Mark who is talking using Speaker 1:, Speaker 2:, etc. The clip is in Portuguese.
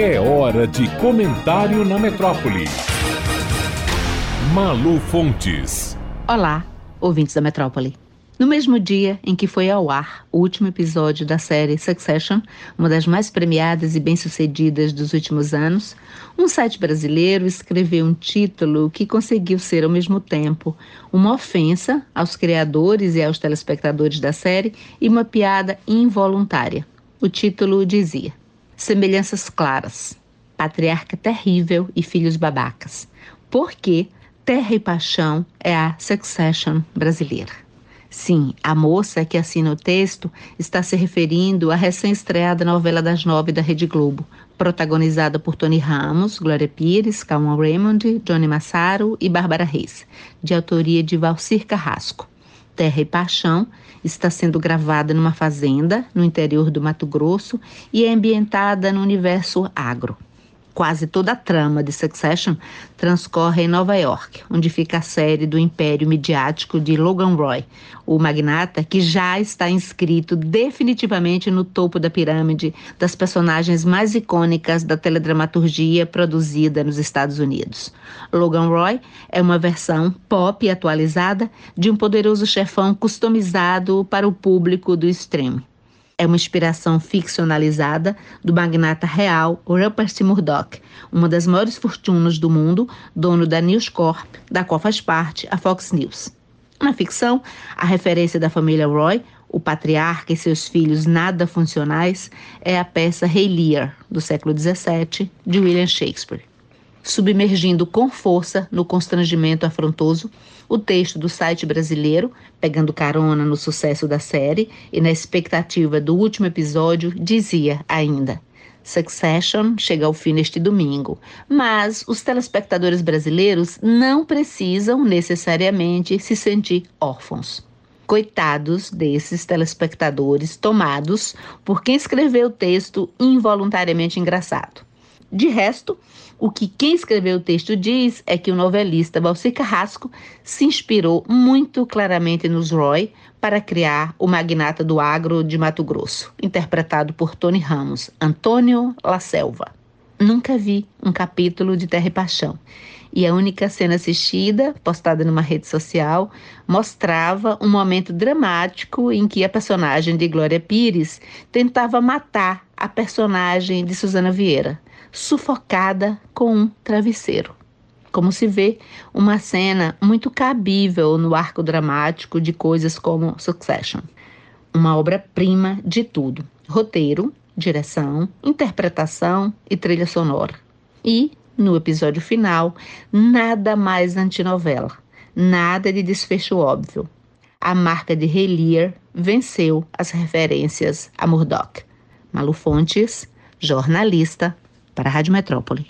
Speaker 1: É hora de comentário na metrópole. Malu Fontes.
Speaker 2: Olá, ouvintes da metrópole. No mesmo dia em que foi ao ar o último episódio da série Succession, uma das mais premiadas e bem-sucedidas dos últimos anos, um site brasileiro escreveu um título que conseguiu ser ao mesmo tempo uma ofensa aos criadores e aos telespectadores da série e uma piada involuntária. O título dizia: Semelhanças claras, patriarca terrível e filhos babacas. Por que Terra e Paixão é a Succession brasileira? Sim, a moça que assina o texto está se referindo à recém-estreada novela das nove da Rede Globo, protagonizada por Tony Ramos, Glória Pires, Calma Raymond, Johnny Massaro e Bárbara Reis, de autoria de Valcir Carrasco. Terra e Paixão está sendo gravada numa fazenda no interior do Mato Grosso e é ambientada no universo agro quase toda a trama de Succession transcorre em Nova York, onde fica a série do império midiático de Logan Roy, o magnata que já está inscrito definitivamente no topo da pirâmide das personagens mais icônicas da teledramaturgia produzida nos Estados Unidos. Logan Roy é uma versão pop atualizada de um poderoso chefão customizado para o público do streaming é uma inspiração ficcionalizada do magnata real Rupert Murdoch, uma das maiores fortunas do mundo, dono da News Corp, da qual faz parte a Fox News. Na ficção, a referência da família Roy, o patriarca e seus filhos nada funcionais, é a peça Rei Lear, do século XVII, de William Shakespeare submergindo com força no constrangimento afrontoso o texto do site brasileiro, pegando carona no sucesso da série e na expectativa do último episódio, dizia ainda: Succession chega ao fim neste domingo, mas os telespectadores brasileiros não precisam necessariamente se sentir órfãos. Coitados desses telespectadores tomados por quem escreveu o texto involuntariamente engraçado. De resto, o que quem escreveu o texto diz é que o novelista Valci Carrasco se inspirou muito claramente nos Roy para criar o magnata do agro de Mato Grosso, interpretado por Tony Ramos, Antônio La Selva. Nunca vi um capítulo de Terra e Paixão. E a única cena assistida, postada numa rede social, mostrava um momento dramático em que a personagem de Glória Pires tentava matar a personagem de Suzana Vieira sufocada com um travesseiro. Como se vê, uma cena muito cabível no arco dramático de coisas como Succession. Uma obra-prima de tudo: roteiro, direção, interpretação e trilha sonora. E, no episódio final, nada mais antinovela, nada de desfecho óbvio. A marca de Relier venceu as referências a Murdoch. Malu Fontes, jornalista para a Rádio Metrópole.